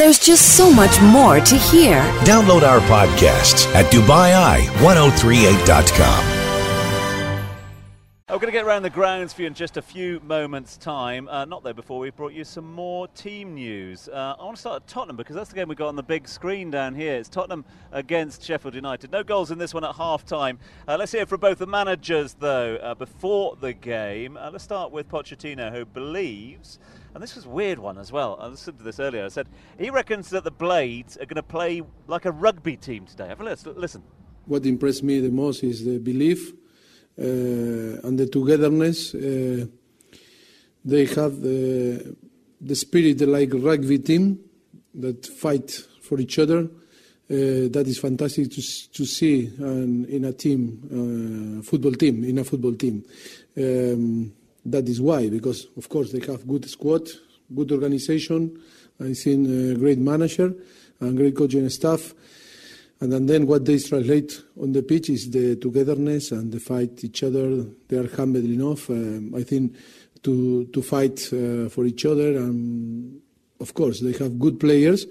There's just so much more to hear. Download our podcasts at DubaiEye1038.com. We're going to get around the grounds for you in just a few moments' time. Uh, not there before we've brought you some more team news. Uh, I want to start at Tottenham because that's the game we got on the big screen down here. It's Tottenham against Sheffield United. No goals in this one at half time. Uh, let's hear from both the managers, though, uh, before the game. Uh, let's start with Pochettino, who believes. And this was a weird one as well. I listened to this earlier. I said he reckons that the Blades are going to play like a rugby team today. Have a listen. What impressed me the most is the belief uh, and the togetherness. Uh, they have the, the spirit like rugby team that fight for each other. Uh, that is fantastic to, to see um, in a team, uh, football team, in a football team. Um, that is why, because of course they have good squad, good organization, I think a great manager and great coaching staff. And then what they translate on the pitch is the togetherness and the fight each other. They are humble enough, um, I think, to to fight uh, for each other. And of course, they have good players,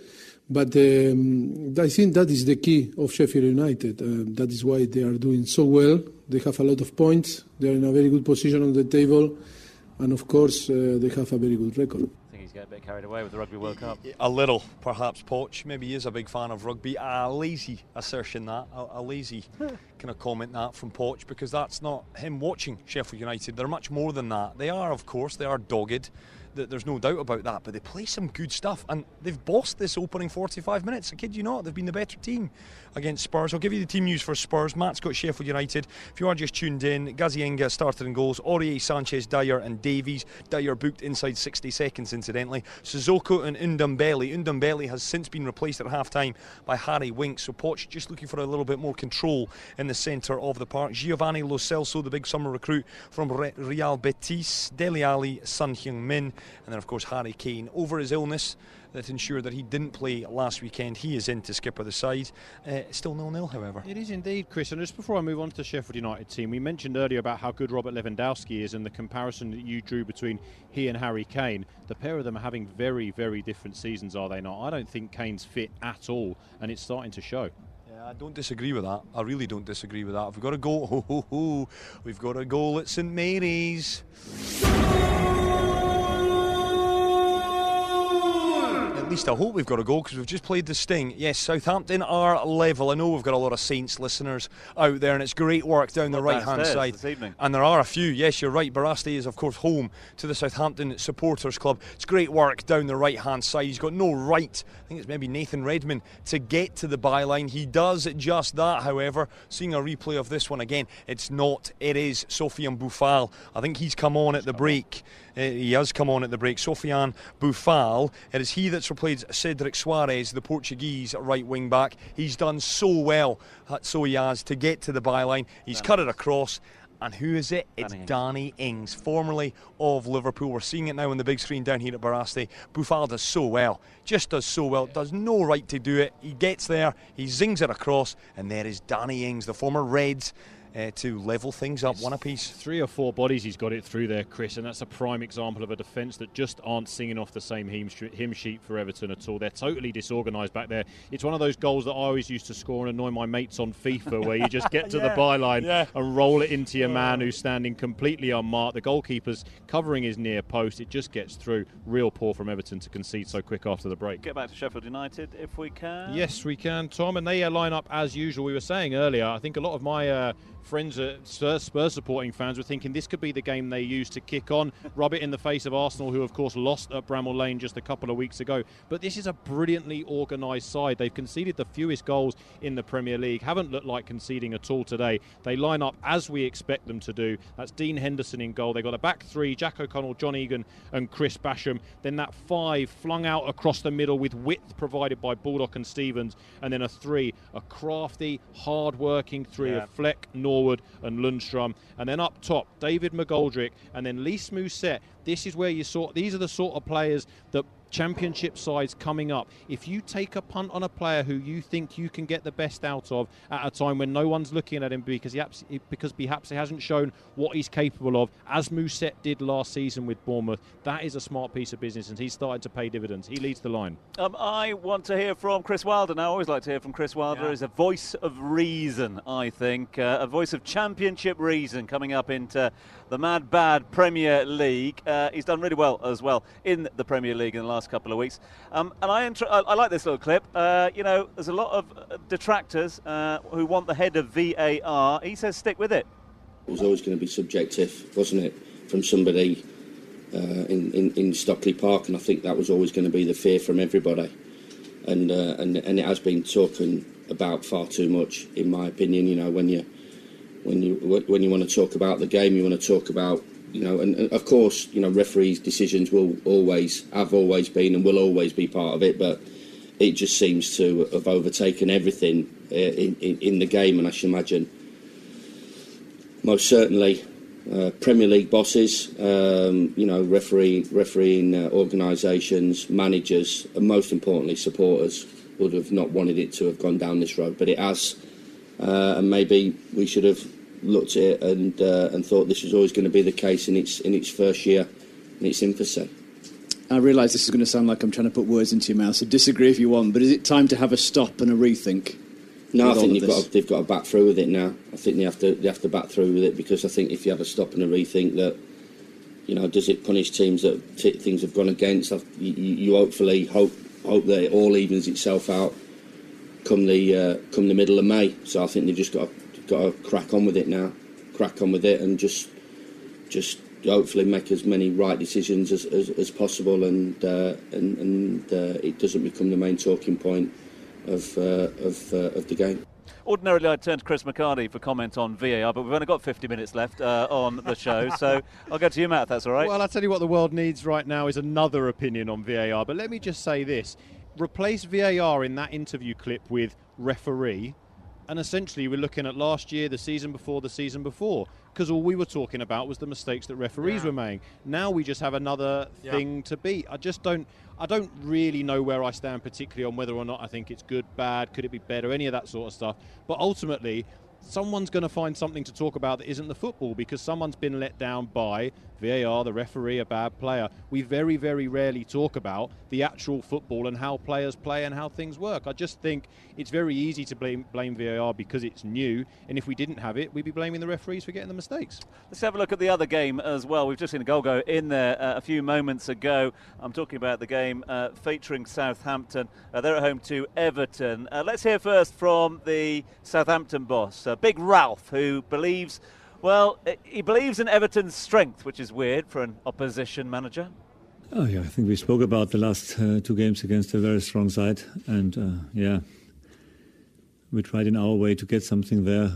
but um, I think that is the key of Sheffield United. Uh, that is why they are doing so well. They have a lot of points. They are in a very good position on the table, and of course, uh, they have a very good record I think he's getting a bit carried away with the Rugby World Cup. A little, perhaps. Poch maybe he is a big fan of rugby. A lazy assertion that, a, a lazy kind of comment that from Poch because that's not him watching Sheffield United. They're much more than that. They are, of course, they are dogged there's no doubt about that. But they play some good stuff, and they've bossed this opening 45 minutes. I kid you not, they've been the better team against Spurs. I'll give you the team news for Spurs. Matt's got Sheffield United. If you are just tuned in, Gazzaniga started in goals. Aurier, Sanchez, Dier, and Davies. Dier booked inside 60 seconds, incidentally. Sissoko and Ndombele. Ndombele has since been replaced at half time by Harry Winks. So Poch just looking for a little bit more control in the centre of the park. Giovanni Lo Celso, the big summer recruit from Real Betis. Dele Alli, Son Heung-min, and then, of course, Harry Kane. Over his illness that ensured that he didn't play last weekend, he is in to skipper the side. Uh, still nil nil, however. It is indeed, Chris. And just before I move on to the Sheffield United team, we mentioned earlier about how good Robert Lewandowski is and the comparison that you drew between he and Harry Kane. The pair of them are having very, very different seasons, are they not? I don't think Kane's fit at all, and it's starting to show. Yeah, I don't disagree with that. I really don't disagree with that. If we've got a goal, ho, ho, ho, we've got a goal at St Mary's. At least I hope we've got a goal because we've just played the Sting. Yes, Southampton are level. I know we've got a lot of Saints listeners out there, and it's great work down the right hand side. This evening. And there are a few. Yes, you're right. Barasti is, of course, home to the Southampton Supporters Club. It's great work down the right hand side. He's got no right, I think it's maybe Nathan Redmond, to get to the byline. He does just that, however. Seeing a replay of this one again, it's not. It is Sofiane Boufal. I think he's come on at the break. Uh, he has come on at the break. Sofiane Boufal. It is he that's replaced Cedric Soares, the Portuguese right wing back. He's done so well, uh, so he has, to get to the byline. He's cut it across. And who is it? It's Danny, Danny Ings, formerly of Liverpool. We're seeing it now on the big screen down here at Barasti. Boufal does so well, just does so well, does no right to do it. He gets there, he zings it across, and there is Danny Ings, the former Reds uh, to level things up it's one apiece. Three or four bodies he's got it through there, Chris, and that's a prime example of a defence that just aren't singing off the same hymn sheet for Everton at all. They're totally disorganised back there. It's one of those goals that I always used to score and annoy my mates on FIFA, where you just get to yeah, the byline yeah. and roll it into your man who's standing completely unmarked. The goalkeeper's covering his near post. It just gets through. Real poor from Everton to concede so quick after the break. Get back to Sheffield United if we can. Yes, we can, Tom. And they line up as usual. We were saying earlier, I think a lot of my uh, friends, uh, Spurs supporting fans, were thinking this could be the game they use to kick on, rub it in the face of Arsenal, who of course lost at Bramall Lane just a couple of weeks ago. But this is a brilliantly organised side. They've conceded the fewest goals in the Premier League, haven't looked like conceding at all today. They line up as we expect them to do. That's Dean Henderson in goal. They've got a back three Jack O'Connell, John Egan, and Chris Basham. Then that five flung out across the middle with width provided by Baldock and Stevens. And then a three, a crafty, hard working three yeah. of Fleck, North. Norwood and Lundstrom. And then up top, David McGoldrick and then Lys Mousset. This is where you sort. These are the sort of players that championship sides coming up, if you take a punt on a player who you think you can get the best out of at a time when no one's looking at him because he because perhaps he hasn't shown what he's capable of, as Mousset did last season with Bournemouth, that is a smart piece of business, and he's started to pay dividends. He leads the line. Um, I want to hear from Chris Wilder now. I always like to hear from Chris Wilder. Yeah. He's a voice of reason, I think, uh, a voice of championship reason coming up into the mad bad Premier League. Uh, he's done really well as well in the Premier League in the last couple of weeks. Um, and I, I, I, like this little clip. Uh, you know, there's a lot of uh, detractors uh, who want the head of VAR. He says stick with it. It was always going to be subjective, wasn't it, from somebody uh, in, in, in Stockley Park, and I think that was always going to be the fear from everybody. And, uh, and and it has been talking about far too much, in my opinion. You know, when you when you when you want to talk about the game, you want to talk about you know, and, and, of course, you know, referees' decisions will always have always been and will always be part of it, but it just seems to have overtaken everything uh, in, in, in the game, and I should imagine most certainly uh, Premier League bosses, um, you know, referee, refereeing uh, organisations, managers, and most importantly, supporters would have not wanted it to have gone down this road, but it has uh, and maybe we should have looked at it and uh, and thought this was always going to be the case in its in its first year, in its infancy. I realise this is going to sound like I'm trying to put words into your mouth, so disagree if you want. But is it time to have a stop and a rethink? No, I think they've got, to, they've got to back through with it now. I think they have to they have to back through with it because I think if you have a stop and a rethink, that you know, does it punish teams that t- things have gone against? You, you hopefully hope hope that it all evens itself out come the uh, come the middle of May. So I think they've just got to, got to crack on with it now, crack on with it, and just just hopefully make as many right decisions as, as, as possible, and uh, and, and uh, it doesn't become the main talking point of uh, of, uh, of the game. Ordinarily, I'd turn to Chris McHardy for comment on VAR, but we've only got 50 minutes left uh, on the show, so I'll go to you, Matt, if that's all right. Well, I'll tell you what the world needs right now is another opinion on VAR, but let me just say this replace VAR in that interview clip with referee, and essentially we're looking at last year, the season before, the season before, because all we were talking about was the mistakes that referees yeah. were making. Now we just have another yeah. thing to beat. I just don't. I don't really know where I stand particularly on whether or not I think it's good, bad, could it be better, any of that sort of stuff. But ultimately, someone's going to find something to talk about that isn't the football because someone's been let down by VAR, the referee, a bad player. We very, very rarely talk about the actual football and how players play and how things work. I just think it's very easy to blame, blame VAR because it's new, and if we didn't have it, we'd be blaming the referees for getting the mistakes. Let's have a look at the other game as well. We've just seen a goal go in there uh, a few moments ago. I'm talking about the game uh, featuring Southampton. Uh, they're at home to Everton. Uh, let's hear first from the Southampton boss, uh, Big Ralph, who believes well, eh, he believes in Everton's strength, which is weird for an opposition manager. Oh yeah, I think we spoke about the last uh, two games against a very strong side, and uh, yeah, we tried in our way to get something there.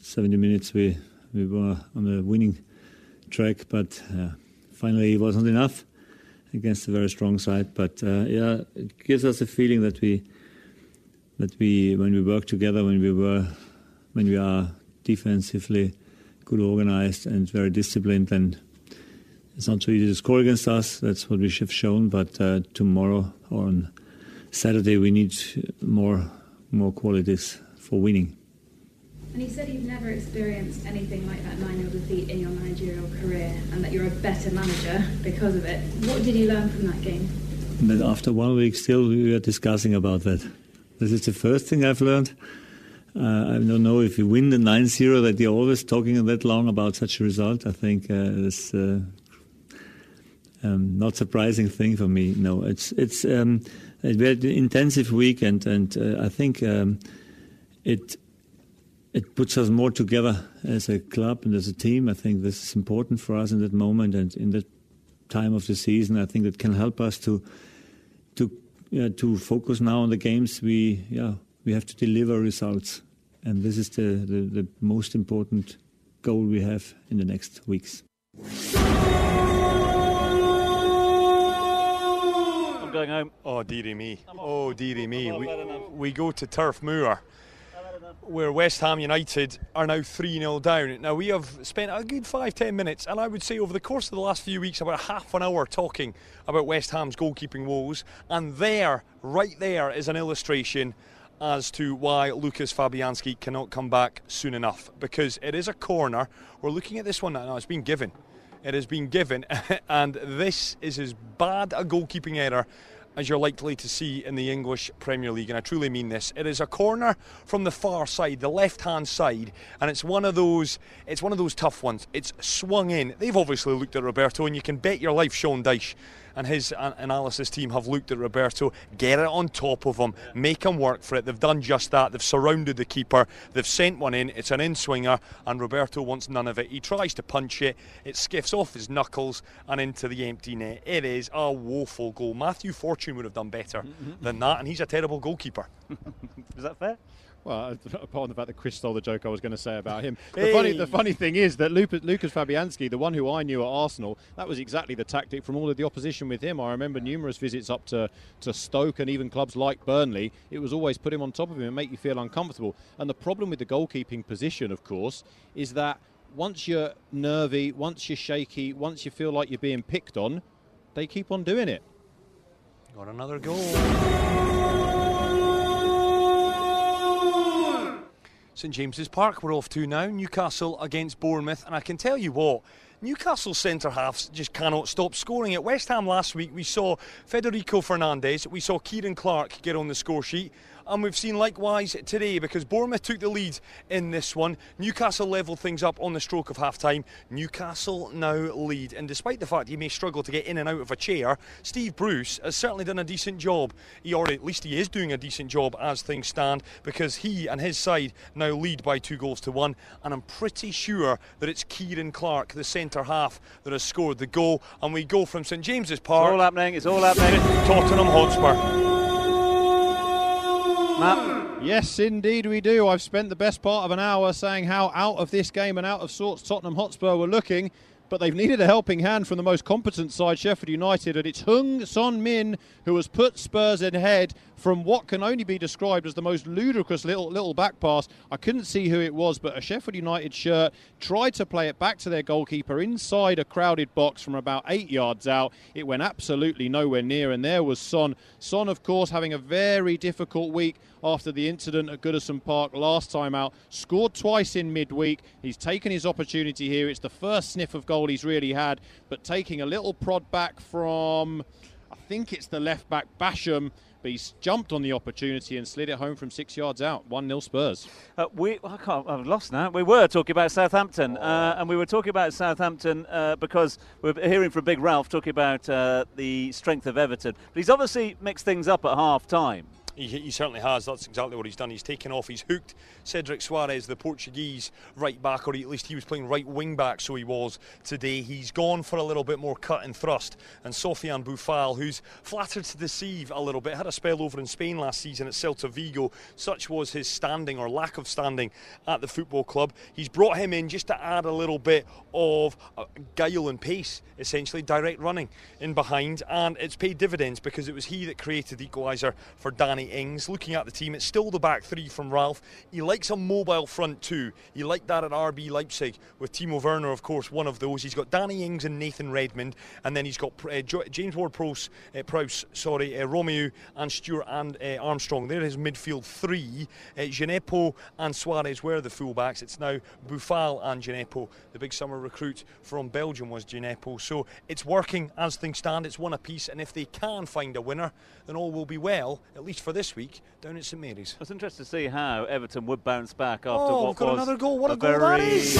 70 minutes we we were on the winning track, but uh, finally it wasn't enough against a very strong side. But uh, yeah, it gives us a feeling that we that we when we work together, when we were when we are defensively good organized and very disciplined. And it's not so easy to score against us. That's what we have shown. But uh, tomorrow or on Saturday, we need more more qualities for winning. And you said you've never experienced anything like that 9 0 defeat in your managerial career and that you're a better manager because of it. What did you learn from that game? But after one week, still, we are discussing about that. This is the first thing I've learned. Uh, I don't know if you win the 9-0 that you're always talking that long about such a result. I think uh, it's uh, um, not surprising thing for me. No, it's it's um, a very intensive week, and and uh, I think um, it it puts us more together as a club and as a team. I think this is important for us in that moment and in that time of the season. I think it can help us to to to focus now on the games. We yeah we have to deliver results and this is the, the, the most important goal we have in the next weeks. I'm going home. Oh, dearie me. Oh, dearie me. We, we go to Turf Moor. where West Ham United are now 3 0 down. Now, we have spent a good five, ten minutes, and I would say over the course of the last few weeks, about half an hour talking about West Ham's goalkeeping woes. And there, right there, is an illustration as to why Lucas Fabianski cannot come back soon enough. Because it is a corner. We're looking at this one now, it's been given. It has been given, and this is as bad a goalkeeping error as you're likely to see in the English Premier League, and I truly mean this. It is a corner from the far side, the left-hand side, and it's one of those. It's one of those tough ones. It's swung in. They've obviously looked at Roberto, and you can bet your life Sean Dyche and his analysis team have looked at Roberto, get it on top of him, make him work for it. They've done just that. They've surrounded the keeper, they've sent one in. It's an in swinger, and Roberto wants none of it. He tries to punch it, it skiffs off his knuckles and into the empty net. It is a woeful goal. Matthew Fortune would have done better mm-hmm. than that, and he's a terrible goalkeeper. is that fair? Well, uh, apart from the fact that Chris stole the joke I was going to say about him. The, hey. funny, the funny thing is that Lucas, Lucas Fabianski, the one who I knew at Arsenal, that was exactly the tactic from all of the opposition with him. I remember numerous visits up to, to Stoke and even clubs like Burnley. It was always put him on top of him and make you feel uncomfortable. And the problem with the goalkeeping position, of course, is that once you're nervy, once you're shaky, once you feel like you're being picked on, they keep on doing it. Got another goal. St James's Park we're off to now. Newcastle against Bournemouth. And I can tell you what, Newcastle centre halves just cannot stop scoring. At West Ham last week, we saw Federico Fernandez, we saw Ciaran Clark get on the score sheet, and we've seen likewise today because Bournemouth took the lead in this one. Newcastle levelled things up on the stroke of half time. Newcastle now lead, and despite the fact he may struggle to get in and out of a chair, Steve Bruce has certainly done a decent job. He or at least he is doing a decent job as things stand because he and his side now lead by two goals to one, and I'm pretty sure that it's Ciaran Clark, the centre half, that has scored the goal, and we go from St James's Park. It's all happening. It's all happening. Tottenham Hotspur. Matt? Yes, indeed we do. I've spent the best part of an hour saying how out of this game and out of sorts Tottenham Hotspur were looking but they've needed a helping hand from the most competent side, Sheffield United, and it's Heung Son Min who has put Spurs ahead from what can only be described as the most ludicrous little little back pass. I couldn't see who it was, but a Sheffield United shirt tried to play it back to their goalkeeper inside a crowded box from about eight yards out. It went absolutely nowhere near, and there was Son. Son, of course, having a very difficult week after the incident at Goodison Park last time out. Scored twice in midweek. He's taken his opportunity here. It's the first sniff of goal he's really had, but taking a little prod back from, I think it's the left back Basham. But he's jumped on the opportunity and slid it home from six yards out. 1 0 Spurs. Uh, we, I can't, I've lost now. We were talking about Southampton, uh, and we were talking about Southampton uh, because we're hearing from Big Ralph talking about uh, the strength of Everton. But he's obviously mixed things up at half time. He, he, certainly has. That's exactly what he's done. He's taken off. He's hooked Cedric Soares, the Portuguese right back, or at least he was playing right wing back, so he was today. He's gone for a little bit more cut and thrust. And Sofiane Boufal, who's flattered to deceive a little bit, had a spell over in Spain last season at Celta Vigo. Such was his standing or lack of standing at the football club. He's brought him in just to add a little bit of uh, guile and pace, essentially direct running in behind, and it's paid dividends because it was he that created equaliser for Danny Ings. Looking at the team, it's still the back three from Ralph. He likes a mobile front two. He liked that at RB Leipzig with Timo Werner, of course, one of those. He's got Danny Ings and Nathan Redmond, and then he's got uh, James Ward-Prowse, uh, Prowse, sorry, uh, Romeu and Stuart and uh, Armstrong. There is midfield three. Uh, Djenepo and Soares were the fullbacks. It's now Boufal and Djenepo. The big summer recruit from Belgium was Djenepo. So it's working as things stand. It's one apiece, and if they can find a winner, then all will be well, at least for this week, down at St Mary's. It's interesting to see how Everton would bounce back after oh, what we've got was another goal. What a, a goal that is!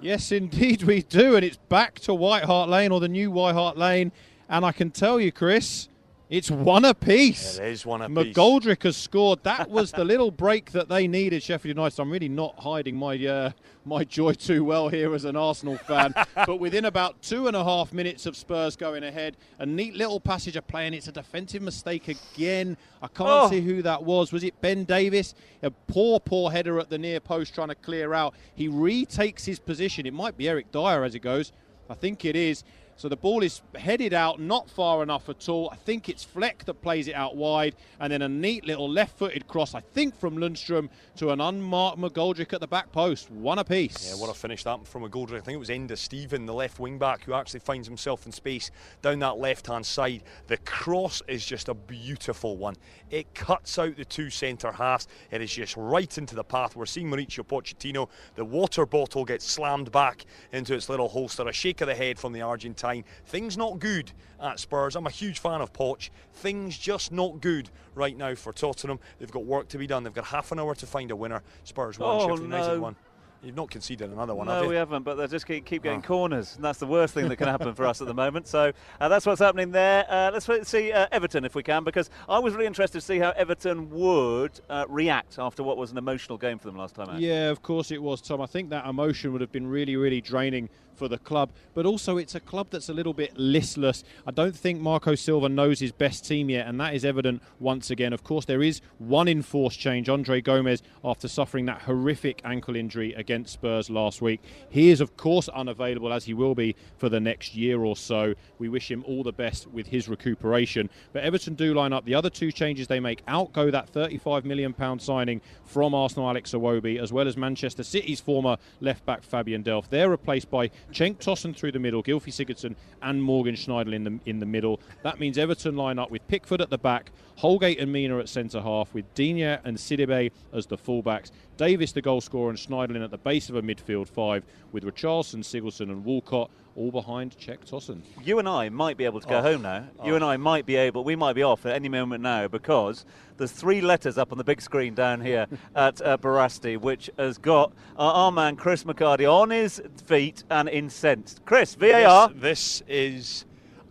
Yes, indeed we do, and it's back to White Hart Lane or the new White Hart Lane, and I can tell you, Chris, it's one apiece. It is one apiece. McGoldrick has scored. That was the little break that they needed, Sheffield United. I'm really not hiding my uh, my joy too well here as an Arsenal fan. but within about two and a half minutes of Spurs going ahead, a neat little passage of play, and it's a defensive mistake again. I can't oh. see who that was. Was it Ben Davies? A poor, poor header at the near post trying to clear out. He retakes his position. It might be Eric Dier as it goes. I think it is. So the ball is headed out, not far enough at all. I think it's Fleck that plays it out wide, and then a neat little left footed cross, I think from Lundstrom to an unmarked McGoldrick at the back post. One apiece. Yeah, what a finish that from McGoldrick. I think it was Enda Stephen, the left wing back, who actually finds himself in space down that left hand side. The cross is just a beautiful one. It cuts out the two centre halves. It is just right into the path. We're seeing Mauricio Pochettino. The water bottle gets slammed back into its little holster. A shake of the head from the Argentine. Things not good at Spurs. I'm a huge fan of Poch. Things just not good right now for Tottenham. They've got work to be done. They've got half an hour to find a winner. Spurs one, oh, Sheffield United no. one. You've not conceded another one, no, have you? we haven't, but they just keep, keep getting Oh. corners, and that's the worst thing that can happen for us at the moment. So uh, that's what's happening there. Uh, let's see uh, Everton if we can, because I was really interested to see how Everton would uh, react after what was an emotional game for them last time out. Yeah, of course it was, Tom. I think that emotion would have been really, really draining for the club, but also it's a club that's a little bit listless. I don't think Marco Silva knows his best team yet, and that is evident once again. Of course, there is one enforced change, Andre Gomes, after suffering that horrific ankle injury against Spurs last week. He is, of course, unavailable as he will be for the next year or so. We wish him all the best with his recuperation. But Everton do line up. The other two changes they make outgo that £35 million signing from Arsenal Alex Iwobi, as well as Manchester City's former left back Fabian Delph. They're replaced by Cenk Tosun through the middle, Gylfi Sigurdsson and Morgan Schneiderlin in the in the middle. That means Everton line up with Pickford at the back, Holgate and Mina at centre half, with Digne and Sidibe as the fullbacks. Davies the goal scorer and Schneiderlin at the base of a midfield five, with Richarlison, Sigurdsson and Walcott all behind Cenk Tosun. You and I might be able to go Oh. home now. You Oh. and I might be able, we might be off at any moment now because there's three letters up on the big screen down here at uh, Barasti, which has got uh, our man Chris McHardy on his feet and incensed. Chris, VAR. This, this is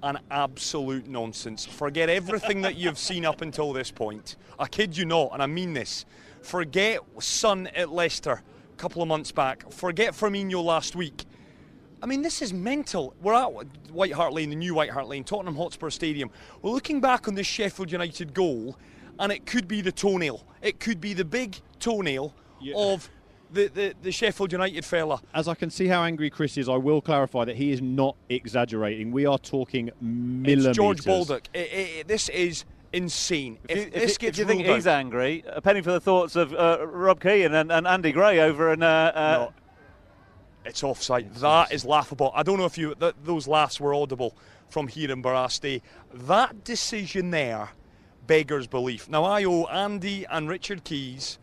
an absolute nonsense. Forget everything that you've seen up until this point. I kid you not, and I mean this. Forget Son at Leicester a couple of months back. Forget Firmino last week. I mean, this is mental. We're at White Hart Lane, the new White Hart Lane, Tottenham Hotspur Stadium. We're looking back on this Sheffield United goal, and it could be the toenail. It could be the big toenail of the, the, the Sheffield United fella. As I can see how angry Chris is, I will clarify that he is not exaggerating. We are talking millimetres. It's George Baldock. It- it- it- this is insane. If, If, you- if this you- gets if you think he's out- angry, a penny for the thoughts of uh, Rob Keane and, and Andy Gray over in. Uh, uh, It's offside. That is laughable. I don't know if you th- those laughs were audible from here in Barasti. That decision there beggars belief. Now I owe Andy and Richard Keys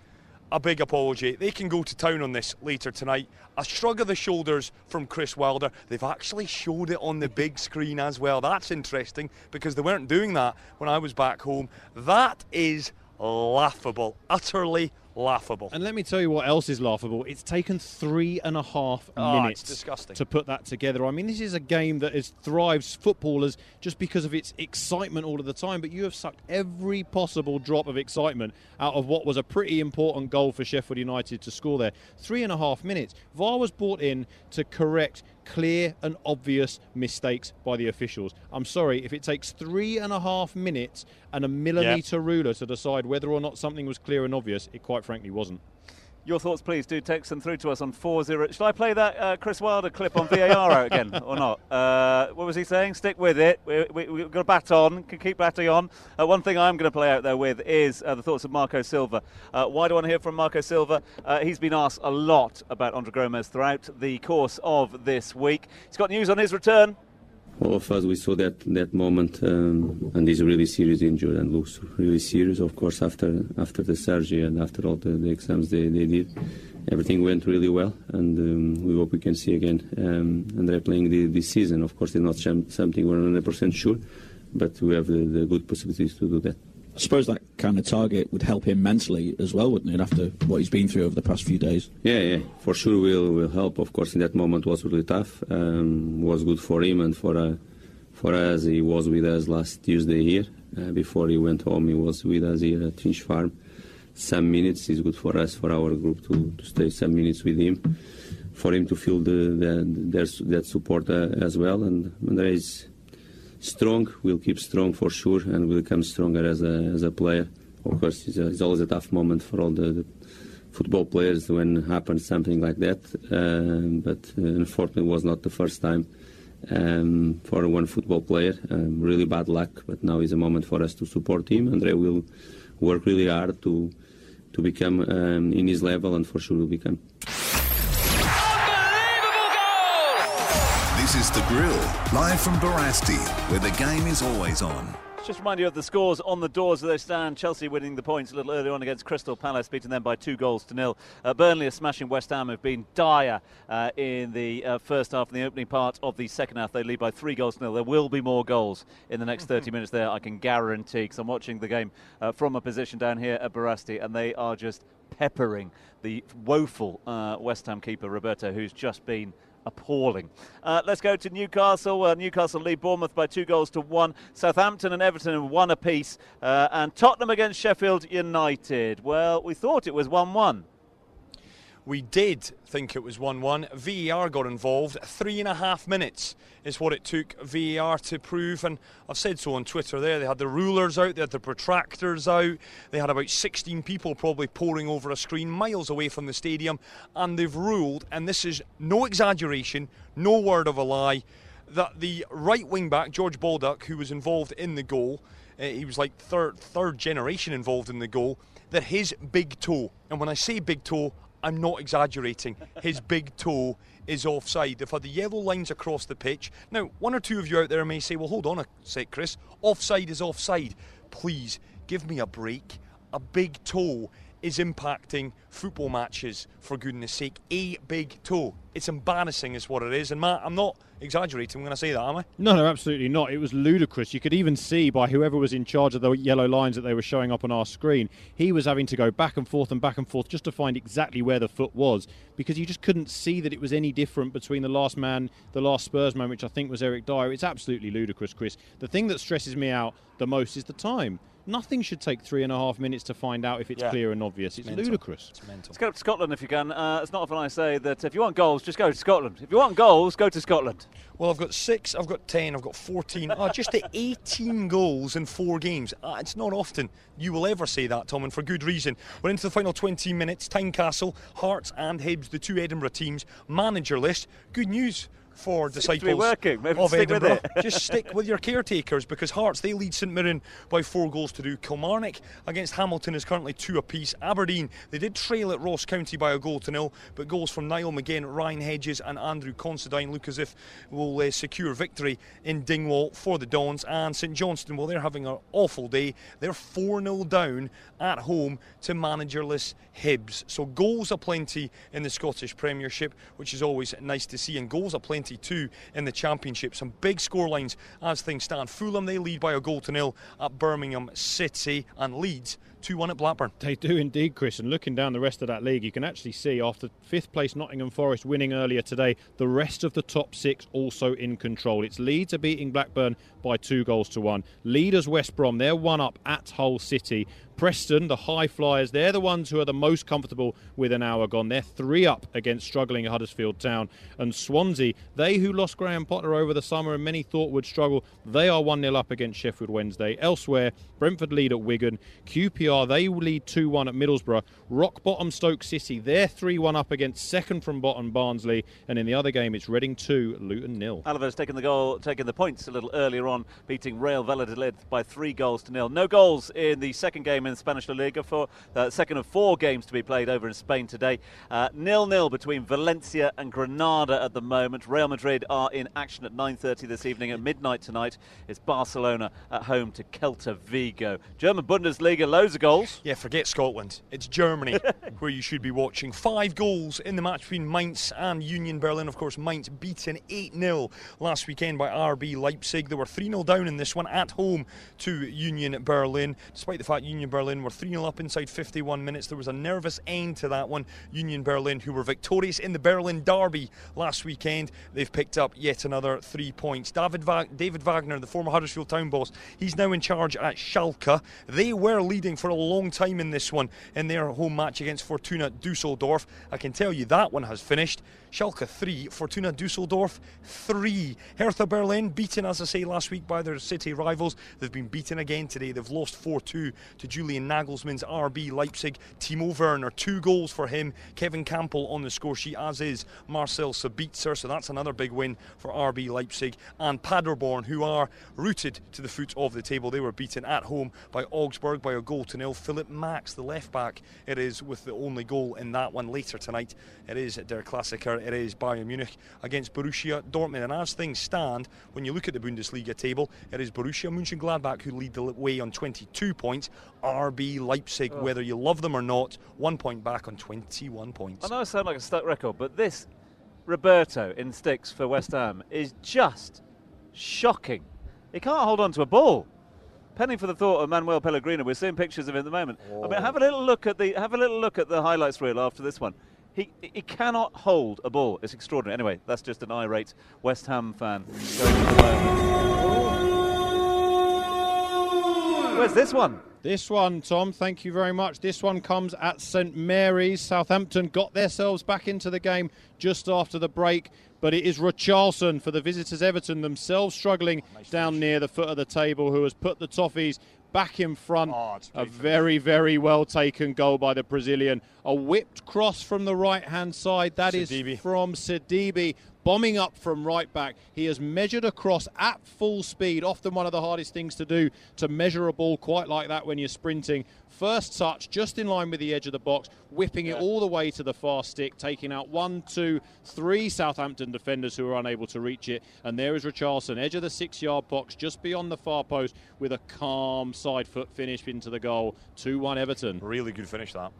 a big apology. They can go to town on this later tonight. A shrug of the shoulders from Chris Wilder. They've actually showed it on the big screen as well. That's interesting because they weren't doing that when I was back home. That is laughable. Utterly laughable. And let me tell you what else is laughable. It's taken three and a half Oh, minutes disgusting. to put that together. I mean, this is a game that is thrives footballers just because of its excitement all of the time. But you have sucked every possible drop of excitement out of what was a pretty important goal for Sheffield United to score there. Three and a half minutes. VAR was brought in to correct clear and obvious mistakes by the officials. I'm sorry, if it takes three and a half minutes and a millimetre ruler to decide whether or not something was clear and obvious, it quite frankly wasn't. Your thoughts, please, do text them through to us on 40. Should I play that uh, Chris Wilder clip on VAR out again or not? Uh, what was he saying? Stick with it. We, we, we've got a bat on, can keep batting on. Uh, one thing I'm going to play out there with is uh, the thoughts of Marco Silva. Uh, why do I want to hear from Marco Silva? Uh, he's been asked a lot about Andre Gomes throughout the course of this week. He's got news on his return. All of us we saw that that moment um, and he's really serious injured and looks really serious of course after after the surgery and after all the, the exams they, they did. Everything went really well and um, we hope we can see again um, Andre playing the, this season. Of course it's not some- something we're 100% sure but we have the, the good possibilities to do that I suppose that kind of target would help him mentally as well, wouldn't it? After what he's been through over the past few days. Yeah, yeah, for sure will will help. Of course, in that moment was really tough. Um, was good for him and for uh, for us. He was with us last Tuesday here. Uh, before he went home, he was with us here at Finch Farm. Some minutes is good for us, for our group to, to stay some minutes with him, for him to feel the, the that support uh, as well. And Andre is strong. We'll keep strong for sure, and we'll become stronger as a as a player. Of course, it's, a, it's always a tough moment for all the, the football players when happens something like that. Um, but uh, unfortunately, it was not the first time um, for one football player. Um, really bad luck, but now is a moment for us to support him. Andre will work really hard to to become um, in his level, and for sure will become. Grill, live from Barasti, where the game is always on. Just remind you of the scores on the doors as they stand. Chelsea winning the points a little earlier on against Crystal Palace, beating them by two goals to nil. Uh, Burnley are smashing West Ham, have been dire uh, in the uh, first half and the opening part of the second half. They lead by three goals to nil. There will be more goals in the next 30 minutes there, I can guarantee, because I'm watching the game uh, from a position down here at Barasti, and they are just peppering the woeful uh, West Ham keeper, Roberto, who's just been appalling. Uh, let's go to Newcastle. Uh, Newcastle lead Bournemouth by two goals to one. Southampton and Everton in one apiece. Uh, and Tottenham against Sheffield United. Well, we thought it was 1 1. We did think it was 1 1. VAR got involved. Three and a half minutes is what it took VAR to prove. And I've said so on Twitter there. They had the rulers out, they had the protractors out. They had about 16 people probably poring over a screen miles away from the stadium. And they've ruled, and this is no exaggeration, no word of a lie, that the right wing back, George Baldock, who was involved in the goal, uh, he was like third, third generation involved in the goal, that his big toe, and when I say big toe, I'm not exaggerating. His big toe is offside. They've had the yellow lines across the pitch. Now, one or two of you out there may say, well, hold on a sec, Chris. Offside is offside. Please, give me a break. A big toe is impacting football matches, for goodness sake. A big toe. It's embarrassing, is what it is. And Matt, I'm not exaggerating when I say that, am I? No, no, absolutely not. It was ludicrous. You could even see by whoever was in charge of the yellow lines that they were showing up on our screen, he was having to go back and forth and back and forth just to find exactly where the foot was because you just couldn't see that it was any different between the last man, the last Spurs man, which I think was Eric Dier. It's absolutely ludicrous, Chris. The thing that stresses me out the most is the time. Nothing should take three and a half minutes to find out if it's yeah. clear and obvious. It's, it's ludicrous. It's mental. Let's go to Scotland if you can. Uh, it's not often I say that if you want goals, just go to Scotland. If you want goals, go to Scotland. Well, I've got six, I've got ten, I've got 14. oh, just the 18 goals in four games. Uh, it's not often you will ever say that, Tom, and for good reason. We're into the final 20 minutes. Tynecastle, Hearts, and Hibs, the two Edinburgh teams. Manager list. Good news for disciples of Edinburgh. Just stick with your caretakers because Hearts they lead St Mirren by four goals to do. Kilmarnock against Hamilton is currently two apiece. Aberdeen they did trail at Ross County by a goal to nil, but goals from Niall McGinn, Ryan Hedges, and Andrew Considine look as if will uh, secure victory in Dingwall for the Dons. And St Johnstone, well, they're having an awful day. They're 4 0 down at home to managerless Hibs. So goals aplenty in the Scottish Premiership, which is always nice to see, and goals aplenty 22 in the Championship. Some big scorelines as things stand. Fulham, they lead by a goal to nil at Birmingham City, and Leeds 2 1 at Blackburn. They do indeed, Chris. And looking down the rest of that league, you can actually see after fifth place Nottingham Forest winning earlier today, the rest of the top six also in control. It's Leeds are beating Blackburn by two goals to one. Leaders West Brom, they're one up at Hull City. Preston, the high flyers, they're the ones who are the most comfortable with an hour gone. They're three up against struggling Huddersfield Town. And Swansea, they who lost Graham Potter over the summer and many thought would struggle, they are 1 0 up against Sheffield Wednesday. Elsewhere, Brentford lead at Wigan. QPR, they lead 2 1 at Middlesbrough. Rock bottom Stoke City, they're 3 1 up against second from bottom Barnsley. And in the other game, it's Reading 2, Luton nil. Alaves taking the goal, taking the points a little earlier on, beating Real Valladolid by three goals to nil. No goals in the second game in Spanish La Liga for the second of four games to be played over in Spain today. Uh, nil nil between Valencia and Granada at the moment. Real Madrid are in action at 9:30 this evening. At midnight tonight, it's Barcelona at home to Celta Vigo. German Bundesliga, loads of goals. Yeah, forget Scotland. It's Germany where you should be watching. Five goals in the match between Mainz and Union Berlin. Of course, Mainz beaten 8 0 last weekend by RB Leipzig. They were 3 0 down in this one at home to Union Berlin, despite the fact Union Berlin were 3 0 up inside 51 minutes. There was a nervous end to that one. Union Berlin, who were victorious in the Berlin Derby last weekend, they've picked up yet another three points. David, Va- David Wagner, the former Huddersfield Town boss, he's now in charge at Schalke. They were leading for a long time in this one in their home match against Fortuna Dusseldorf. I can tell you that one has finished. Schalke 3, Fortuna Dusseldorf 3. Hertha Berlin beaten, as I say, last week by their city rivals. They've been beaten again today. They've lost 4 2 to Julian Nagelsmann's RB Leipzig. Timo Werner, two goals for him. Kevin Kampl on the score sheet, as is Marcel Sabitzer. So that's another big win for RB Leipzig. And Paderborn, who are rooted to the foot of the table. They were beaten at home by Augsburg by a goal to nil. Philipp Max, the left back, it is with the only goal in that one later tonight. It is Der Klassiker. It is Bayern Munich against Borussia Dortmund. And as things stand, when you look at the Bundesliga table, it is Borussia Mönchengladbach who lead the way on 22 points. RB Leipzig, oh. whether you love them or not, one point back on 21 points. I know I sound like a stuck record, but this Roberto in sticks for West Ham is just shocking. He can't hold on to a ball. Penny for the thought of Manuel Pellegrini. We're seeing pictures of him at the moment. Oh. I mean, have a little look at the have a little look at the highlights reel after this one. He, he cannot hold a ball. It's extraordinary. Anyway, that's just an irate West Ham fan Where's this one? This one, Tom, thank you very much. This one comes at St Mary's. Southampton got themselves back into the game just after the break, but it is Richarlison for the visitors. Everton themselves struggling nice down finish. near the foot of the table, who has put the Toffees back in front. Oh, a very, very well taken goal by the Brazilian. A whipped cross from the right hand side. That Sidibe. is from Sidibe bombing up from right back. He has measured across at full speed, often one of the hardest things to do to measure a ball quite like that when you're sprinting. First touch, just in line with the edge of the box, whipping it all the way to the far stick, taking out one, two, three Southampton defenders who are unable to reach it. And there is Richarlison, edge of the six yard box, just beyond the far post, with a calm side foot finish into the goal. 2 1 Everton. Really good finish, that.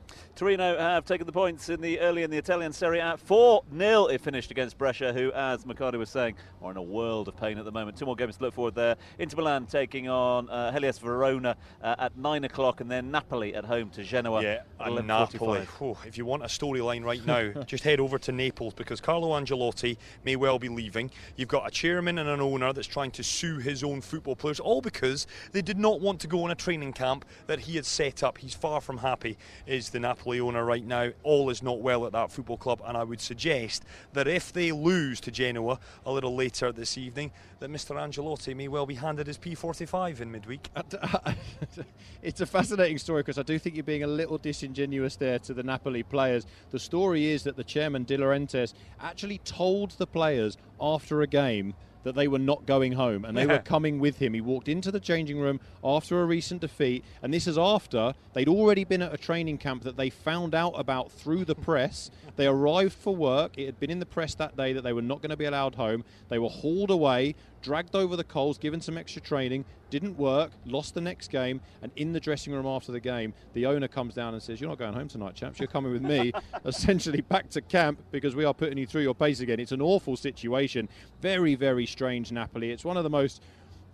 Torino have taken the points in the early in the Italian Serie A. 4 0 it finished against Brescia, who, as Mercado was saying, are in a world of pain at the moment. Two more games to look forward there. Inter Milan taking on uh, Hellas Verona uh, at 9 o'clock, and then Napoli at home to Genoa. Yeah, and Napoli. Oh, if you want a storyline right now, just head over to Naples because Carlo Ancelotti may well be leaving. You've got a chairman and an owner that's trying to sue his own football players, all because they did not want to go on a training camp that he had set up. He's far from happy, is the Napoli owner right now. All is not well at that football club, and I would suggest that if they lose to Genoa a little later this evening, that Mr. Ancelotti may well be handed his P45 in midweek. it's a fascinating story because I do think you're being a little disingenuous there to the Napoli players. The story is that the chairman, De Laurentiis, actually told the players after a game that they were not going home and they were coming with him. He walked into the changing room after a recent defeat, and this is after they'd already been at a training camp that they found out about through the press. they arrived for work. It had been in the press that day that they were not going to be allowed home. They were hauled away, dragged over the coals, given some extra training, didn't work, lost the next game, and in the dressing room after the game, the owner comes down and says, You're not going home tonight, chaps. You're coming with me, essentially back to camp because we are putting you through your pace again. It's an awful situation. Very, very strange, Napoli. It's one of the most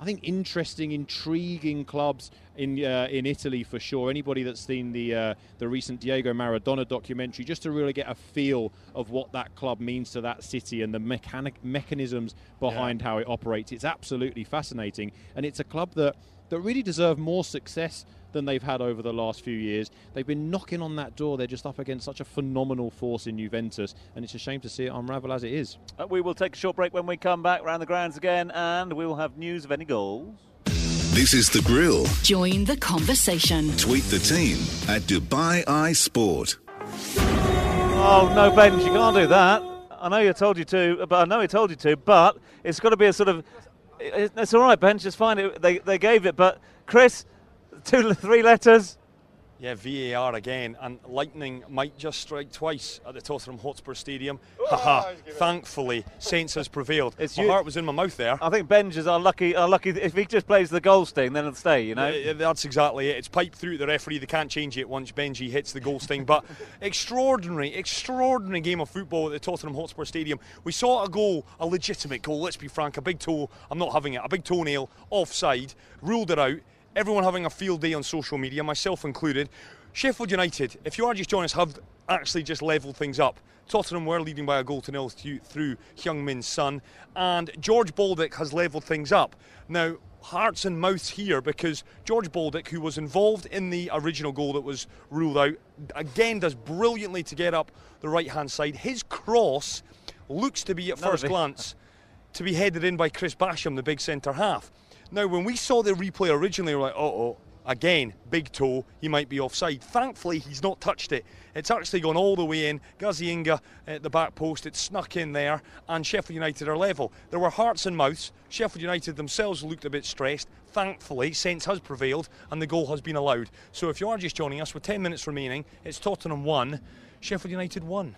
I think interesting, intriguing clubs in uh, in Italy for sure. Anybody that's seen the uh, the recent Diego Maradona documentary, just to really get a feel of what that club means to that city and the mechanic mechanisms behind yeah. how it operates, it's absolutely fascinating. And it's a club that that really deserve more success than they've had over the last few years. They've been knocking on that door. They're just up against such a phenomenal force in Juventus, and it's a shame to see it unravel as it is. Uh, we will take a short break when we come back around the grounds again, and we will have news of any goals. This is The Grill. Join the conversation. Tweet the team at Dubai Eye Sport. Oh, no, Ben, you can't do that. I know you told you to, but I know he told you to, but it's got to be a sort of. It's all right, Ben, just fine. It, they, they gave it, but Chris, two, three letters. Yeah, VAR again, and lightning might just strike twice at the Tottenham Hotspur Stadium. Haha! Thankfully, Saints has prevailed. It's my you, heart was in my mouth there. I think Benj is our lucky, our lucky. If he just plays the goal sting, then it'll stay. You know. Yeah, that's exactly it. It's piped through the referee. They can't change it once Benji hits the goal sting. But extraordinary, extraordinary game of football at the Tottenham Hotspur Stadium. We saw a goal, a legitimate goal. Let's be frank, a big toe. I'm not having it. A big toenail offside. Ruled it out everyone having a field day on social media, myself included. Sheffield United, if you are just joining us, have actually just levelled things up. Tottenham were leading by a goal to nil through Heung-min Son, and George Baldock has levelled things up. Now, hearts and mouths here because George Baldock, who was involved in the original goal that was ruled out, again does brilliantly to get up the right hand side. His cross looks to be, at first glance, to be headed in by Chris Basham, the big centre half. Now, when we saw the replay originally, we are like, oh, oh, Again, big toe, he might be offside. Thankfully, he's not touched it. It's actually gone all the way in. Gazzaniga at the back post, it snuck in there, and Sheffield United are level. There were hearts and mouths. Sheffield United themselves looked a bit stressed. Thankfully, sense has prevailed, and the goal has been allowed. So if you are just joining us with 10 minutes remaining, it's Tottenham 1, Sheffield United 1.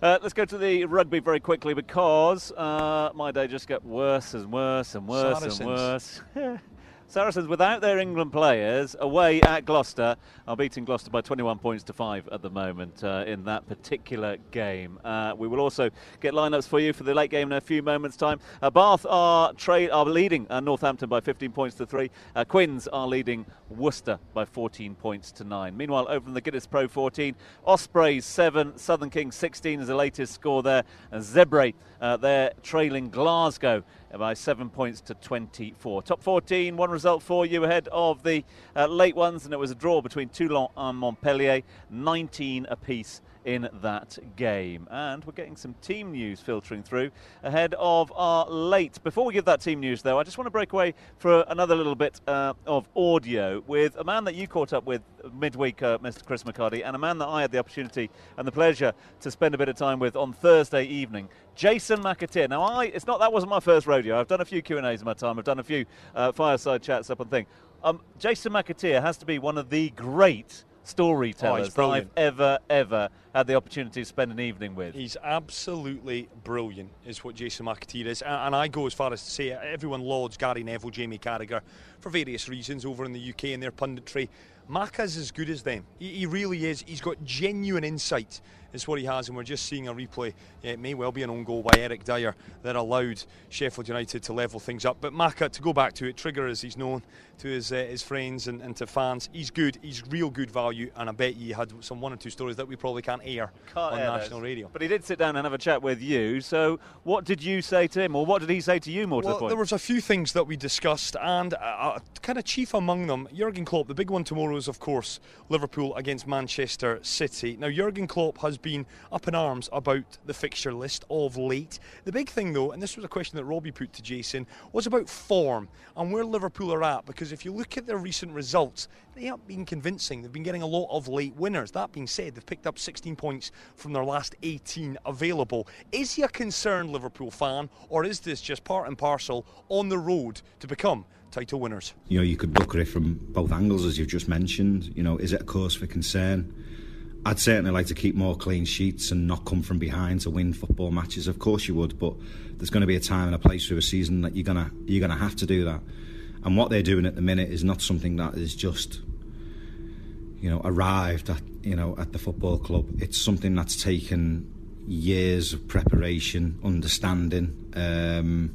Uh, let's go to the rugby very quickly because uh, my day just got worse and worse and worse Saracens. and worse. Saracens, without their England players, away at Gloucester, are beating Gloucester by 21 points to 5 at the moment uh, in that particular game. Uh, we will also get lineups for you for the late game in a few moments' time. Uh, Bath are, are leading uh, Northampton by 15 points to 3. Uh, Quins are leading Worcester by 14 points to 9. Meanwhile, over in the Guinness Pro 14, Ospreys 7, Southern Kings 16 is the latest score there. And Zebre, uh, they're trailing Glasgow by seven points to 24. Top 14, one result for you ahead of the uh, late ones, and it was a draw between Toulon and Montpellier, 19 apiece in that game. And we're getting some team news filtering through ahead of our late. Before we give that team news, though, I just want to break away for another little bit uh, of audio with a man that you caught up with midweek, uh, Mr. Chris McHardy, and a man that I had the opportunity and the pleasure to spend a bit of time with on Thursday evening. Jason McAteer. Now, I it's not that wasn't my first rodeo. I've done a few Q and A's in my time. I've done a few uh, fireside chats up and thing. Um, Jason McAteer has to be one of the great storytellers oh, that I've ever, ever had the opportunity to spend an evening with. He's absolutely brilliant, is what Jason McAteer is. And I go as far as to say everyone lauds Gary Neville, Jamie Carragher for various reasons over in the UK and their punditry. Macca's as good as them. He, he, really is. He's got genuine insight, is what he has, and we're just seeing a replay. It may well be an own goal by Eric Dier that allowed Sheffield United to level things up. But Macca, to go back to it, Trigger as he's known to his uh, his friends and, and, to fans, he's good. He's real good value, and I bet you had some one or two stories that we probably can't air can't on national those. radio. But he did sit down and have a chat with you. So what did you say to him, or what did he say to you? More well, to the point. There was a few things that we discussed, and uh, uh kind of chief among them, Jurgen Klopp. The big one tomorrow is, of course, Liverpool against Manchester City. Now, Jurgen Klopp has been up in arms about the fixture list of late. The big thing, though, and this was a question that Robbie put to Jason, was about form and where Liverpool are at. Because if you look at their recent results, they haven't been convincing. They've been getting a lot of late winners. That being said, they've picked up 16 points from their last 18 available. Is he a concerned Liverpool fan, or is this just part and parcel on the road to become title winners? You know, you could look at it from both angles, as you've just mentioned. You know, is it a cause for concern? I'd certainly like to keep more clean sheets and not come from behind to win football matches. Of course you would, but there's going to be a time and a place through a season that you're gonna you're gonna have to do that. And what they're doing at the minute is not something that is just you know arrived at you know at the football club. It's something that's taken years of preparation, understanding, um,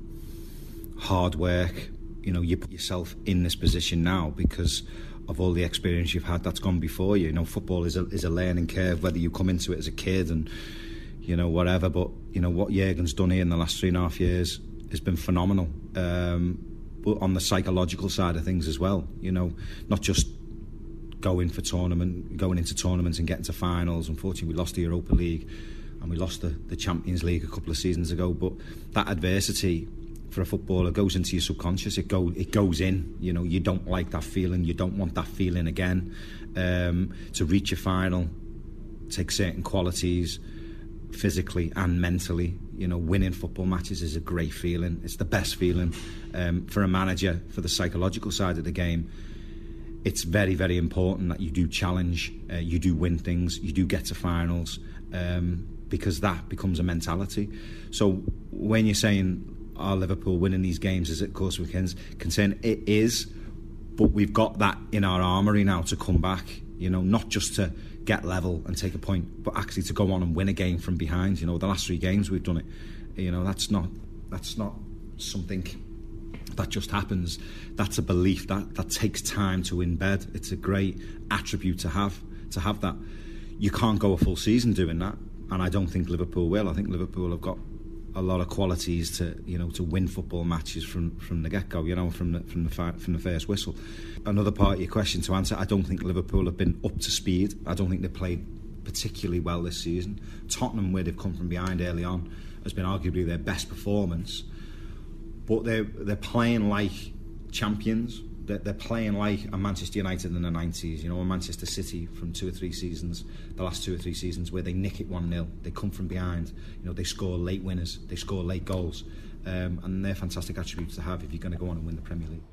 hard work. You know, you put yourself in this position now because of all the experience you've had that's gone before you. You know, football is a is a learning curve, whether you come into it as a kid and you know whatever. But you know what Jurgen's done here in the last three and a half years has been phenomenal. Um, but on the psychological side of things as well, you know, not just going for tournament, going into tournaments and getting to finals. Unfortunately, we lost the Europa League and we lost the, the Champions League a couple of seasons ago. But that adversity for a footballer goes into your subconscious. It go it goes in. You know, you don't like that feeling. You don't want that feeling again. Um, to reach a final, take certain qualities, physically and mentally. You know, winning football matches is a great feeling. It's the best feeling um, for a manager for the psychological side of the game. It's very, very important that you do challenge, uh, you do win things, you do get to finals, um, because that becomes a mentality. So when you're saying are Liverpool winning these games is it course weekends concerned? It is, but we've got that in our armoury now to come back. You know, not just to get level and take a point, but actually to go on and win a game from behind. You know, the last three games we've done it. You know, that's not that's not something that just happens. That's a belief that that takes time to embed. It's a great attribute to have to have that. You can't go a full season doing that, and I don't think Liverpool will. I think Liverpool have got a lot of qualities to you know to win football matches from from the get go. You know from the from the from the first whistle. Another part of your question to answer, I don't think Liverpool have been up to speed. I don't think they played particularly well this season. Tottenham, where they've come from behind early on, has been arguably their best performance. But they're they're playing like champions. they're, they're playing like a Manchester United in the 90s, you know, a Manchester City from two or three seasons, the last two or three seasons, where they nick it 1 0, they come from behind, you know, they score late winners, they score late goals. Um, and they're fantastic attributes to have if you're going to go on and win the Premier League.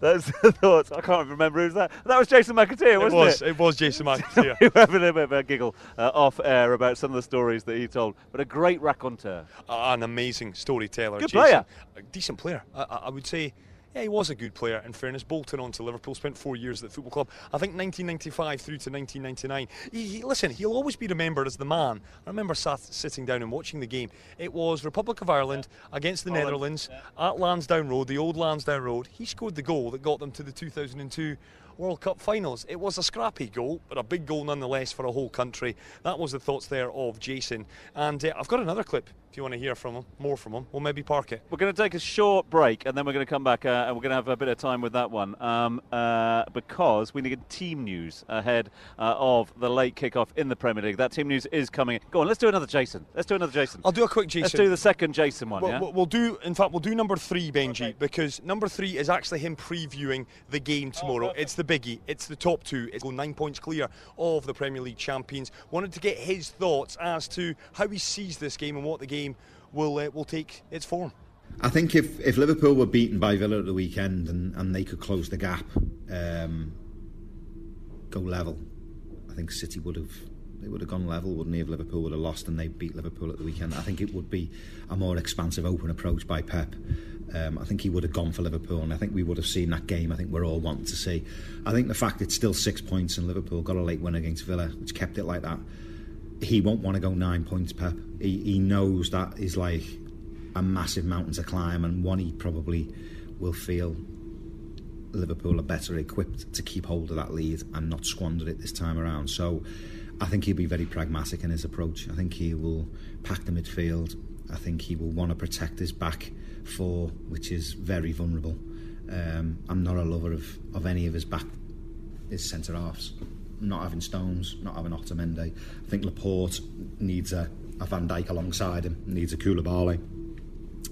Those thoughts. I can't remember who's that. That was Jason McAteer, wasn't it? Was, it? it was Jason McAteer. we were having a little bit of a giggle uh, off air about some of the stories that he told, but a great raconteur. Uh, an amazing storyteller. Good Jason. player. A decent player. I, I would say yeah, he was a good player. In fairness, Bolton on to Liverpool, spent four years at the football club. I think 1995 through to 1999. He, he, listen, he'll always be remembered as the man. I remember sat, sitting down and watching the game. It was Republic of Ireland against the Netherlands yeah. at Lansdowne Road, the old Lansdowne Road. He scored the goal that got them to the 2002 World Cup finals. It was a scrappy goal, but a big goal nonetheless for a whole country. That was the thoughts there of Jason. And uh, I've got another clip if you want to hear from him, more from him. We'll maybe park it. We're going to take a short break and then we're going to come back uh, and we're going to have a bit of time with that one um, uh, because we need team news ahead uh, of the late kickoff in the Premier League. That team news is coming. Go on, let's do another Jason. Let's do another Jason. I'll do a quick Jason. Let's do the second Jason one. We'll, yeah? we'll do, in fact, we'll do number three, Benji, okay. because number three is actually him previewing the game tomorrow. Oh, it's the biggie. It's the top two. It's go nine points clear of the Premier League champions. Wanted to get his thoughts as to how he sees this game and what the game will uh, will take its form. I think if, if Liverpool were beaten by Villa at the weekend and, and they could close the gap, um, go level, I think City would have they would have gone level, wouldn't they? If Liverpool would have lost and they beat Liverpool at the weekend, I think it would be a more expansive, open approach by Pep. Um, I think he would have gone for Liverpool, and I think we would have seen that game. I think we're all wanting to see. I think the fact it's still six points and Liverpool got a late win against Villa, which kept it like that he won't want to go nine points, Pep. He, he knows that is like a massive mountain to climb, and one he probably will feel Liverpool are better equipped to keep hold of that lead and not squander it this time around. So I think he'll be very pragmatic in his approach. I think he will pack the midfield. I think he will want to protect his back four, which is very vulnerable. Um, I'm not a lover of, of any of his back, his centre halves not having Stones, not having Otamendi. I think Laporte needs a, a Van Dijk alongside him, needs a Koulibaly,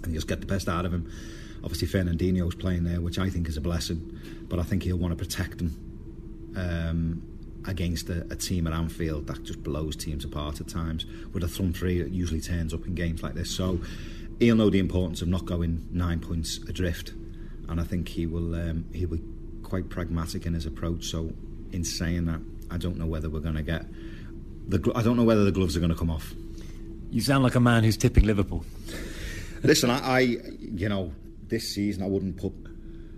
and just get the best out of him. Obviously, Fernandinho's playing there, which I think is a blessing, but I think he'll want to protect him um, against a, a, team at Anfield that just blows teams apart at times. With a thumb three, it usually turns up in games like this. So he'll know the importance of not going nine points adrift, and I think he will um, he'll be quite pragmatic in his approach. So, in saying that, I don't know whether we're going to get the. I don't know whether the gloves are going to come off. You sound like a man who's tipping Liverpool. Listen, I, I, you know, this season I wouldn't put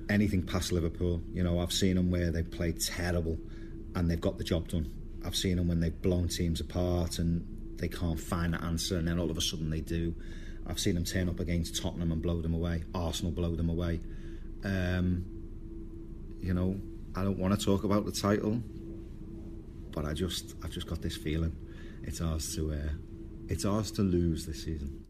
anything past Liverpool. You know, I've seen them where they played terrible and they've got the job done. I've seen them when they've blown teams apart and they can't find an answer, and then all of a sudden they do. I've seen them turn up against Tottenham and blow them away. Arsenal blow them away. Um, you know, I don't want to talk about the title but I just I've just got this feeling it's ours to uh, it's ours to lose this season.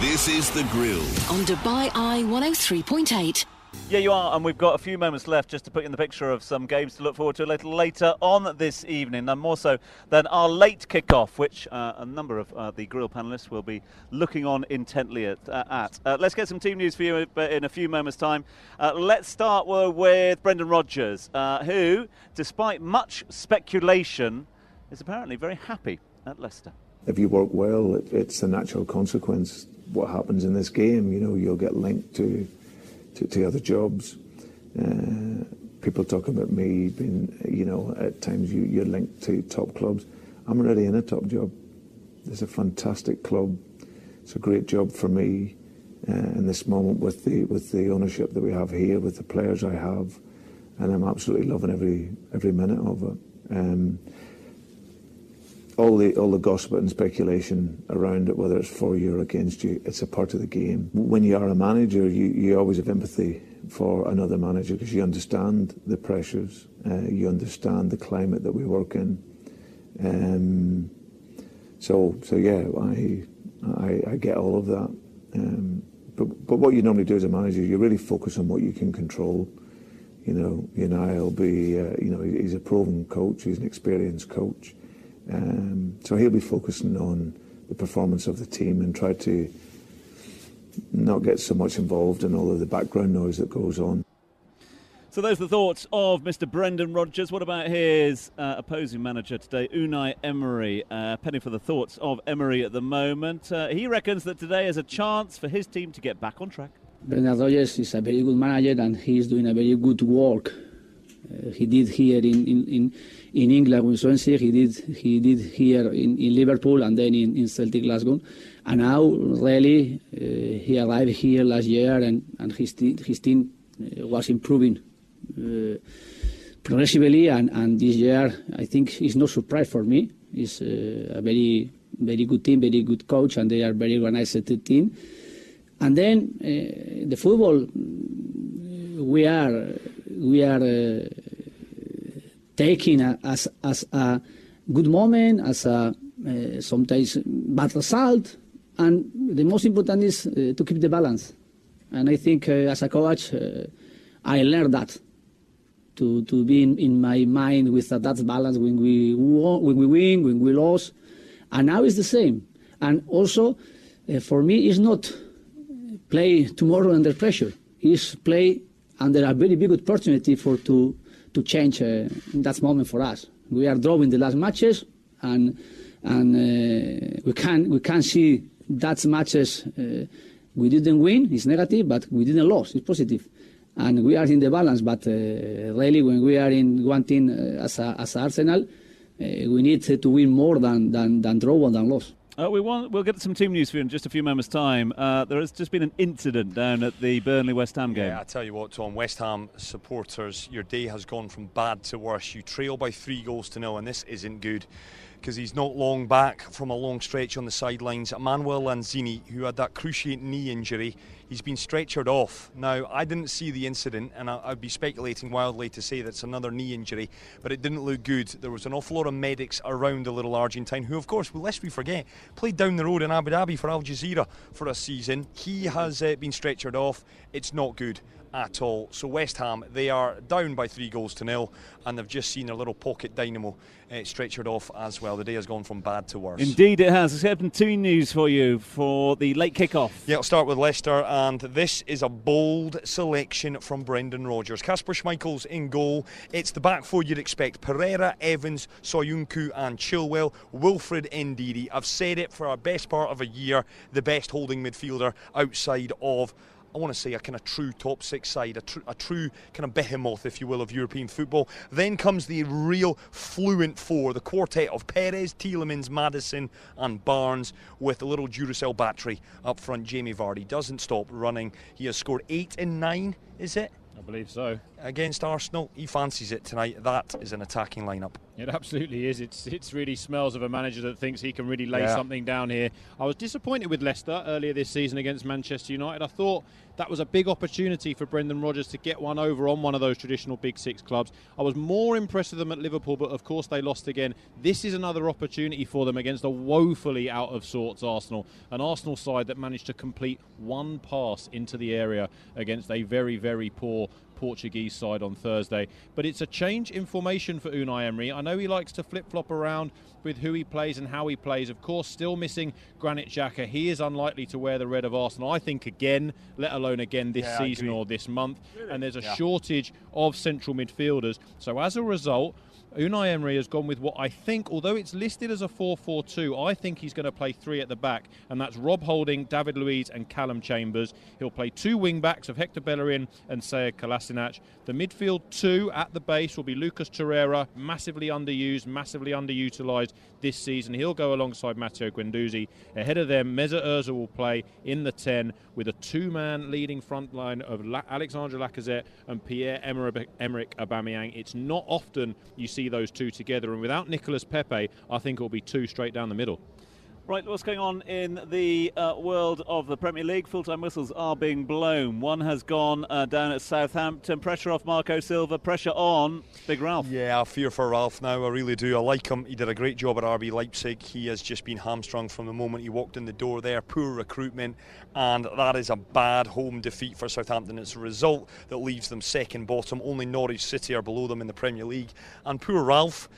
This is the grill on Dubai Eye 103.8. Yeah, you are, and we've got a few moments left just to put in the picture of some games to look forward to a little later on this evening, and more so than our late kick-off, which uh, a number of uh, the grill panelists will be looking on intently at. Uh, at. Uh, let's get some team news for you in a few moments' time. Uh, let's start with Brendan Rodgers, uh, who, despite much speculation, is apparently very happy at Leicester. If you work well, it, it's a natural consequence. What happens in this game, you know, you'll get linked to to, to other jobs. Uh, people talk about me being, you know, at times you, you're linked to top clubs. I'm already in a top job. It's a fantastic club. It's a great job for me uh, in this moment with the with the ownership that we have here, with the players I have, and I'm absolutely loving every every minute of it. Um, all the all the gossip and speculation around it, whether it's for you or against you, it's a part of the game. When you are a manager, you, you always have empathy for another manager because you understand the pressures, uh, you understand the climate that we work in. Um, so so yeah, I, I, I get all of that. Um, but but what you normally do as a manager, you really focus on what you can control. You know, you know, I'll be, uh, you know, he's a proven coach, he's an experienced coach. Um, so he'll be focusing on the performance of the team and try to not get so much involved in all of the background noise that goes on. So those are the thoughts of Mr. Brendan Rodgers. What about his uh, opposing manager today, Unai Emery? Uh, penny for the thoughts of Emery at the moment. Uh, he reckons that today is a chance for his team to get back on track. Brendan Rodgers is a very good manager and he is doing a very good work. Uh, he did here in, in, in, England with Swansea, he did, he did here in, in Liverpool and then in, in Celtic Glasgow. And now, really, uh, he arrived here last year and, and his, his team uh, was improving uh, progressively, and, and this year I think it's no surprise for me. It's uh, a very very good team, very good coach, and they are very organized team. And then uh, the football, we are we are uh, taking a, as as a good moment, as a uh, sometimes bad result, and the most important is uh, to keep the balance. And I think as a coach, I learned that to, to be in, in my mind with that, balance when we, when we win, when we lose. And now it's the same. And also, uh, for me, it's not play tomorrow under pressure. It's play under are very big opportunity for to, to change uh, that moment for us. We are drawing the last matches, and, and uh, we, can, we can see that matches uh, we didn't win, it's negative, but we didn't lose, it's positive. positive and we are in the balance. But uh, really, when we are in one team uh, as, a, as Arsenal, uh, we need to win more than, than, than draw and than lose. Uh, we want, we'll get some team news for you in just a few moments' time. Uh, there has just been an incident down at the Burnley West Ham game. Yeah, I tell you what, Tom, West Ham supporters, your day has gone from bad to worse. You trail by three goals to nil, and this isn't good because he's not long back from a long stretch on the sidelines. Manuel Lanzini, who had that cruciate knee injury, he's been stretchered off. Now, I didn't see the incident, and I'd be speculating wildly to say that's another knee injury, but it didn't look good. There was an awful lot of medics around the little Argentine, who, of course, lest we forget, played down the road in Abu Dhabi for Al Jazira for a season. He has uh, been stretchered off. It's not good at all. So West Ham, they are down by three goals to nil, and they've just seen their little pocket dynamo uh, stretchered off as well. The day has gone from bad to worse. Indeed, it has. Let's get team news for you for the late kick-off. Yeah, I'll start with Leicester, and this is a bold selection from Brendan Rodgers. Kasper Schmeichel's in goal. It's the back four you'd expect: Pereira, Evans, Soyuncu, and Chilwell. Wilfred Ndidi. I've said it for our best part of a year. The best holding midfielder outside of I want to say a kind of true top six side, a, tr- a true kind of behemoth, if you will, of European football. Then comes the real fluent four, the quartet of Perez, Tielemans, Maddison, and Barnes, with a little Duracell battery up front. Jamie Vardy doesn't stop running. He has scored eight in nine, is it? I believe so. Against Arsenal, he fancies it tonight. That is an attacking lineup. It absolutely is. It's it's really smells of a manager that thinks he can really lay yeah. something down here. I was disappointed with Leicester earlier this season against Manchester United. I thought that was a big opportunity for Brendan Rodgers to get one over on one of those traditional Big Six clubs. I was more impressed with them at Liverpool, but of course they lost again. This is another opportunity for them against a woefully out of sorts Arsenal, an Arsenal side that managed to complete one pass into the area against a very very poor Portuguese side on Thursday. But it's a change in formation for Unai Emery. I know he likes to flip flop around with who he plays and how he plays. Of course, still missing Granit Xhaka. He is unlikely to wear the red of Arsenal, I think, again, let alone again this yeah, season or this month. Really? And there's a yeah. shortage of central midfielders. So as a result, Unai Emery has gone with what I think, although it's listed as a 4 4 2, I think he's going to play three at the back, and that's Rob Holding, David Luiz, and Callum Chambers. He'll play two wing backs of Hector Bellerin and Sead Kolasinac. The midfield two at the base will be Lucas Torreira, massively underused, massively underutilised this season. He'll go alongside Matteo Guendouzi. Ahead of them, Mesut Ozil will play in the 10 with a two man leading front line of La- Alexandre Lacazette and Pierre Emerick Aubameyang. It's not often you see see those two together. And without Nicolas Pepe, I think it'll be two straight down the middle. Right, what's going on in the uh, world of the Premier League? Full time whistles are being blown. One has gone uh, down at Southampton. Pressure off Marco Silva, pressure on Big Ralph. Yeah, I fear for Ralph now. I really do. I like him. He did a great job at RB Leipzig. He has just been hamstrung from the moment he walked in the door there. Poor recruitment, and that is a bad home defeat for Southampton. It's a result that leaves them second bottom. Only Norwich City are below them in the Premier League. And poor Ralph,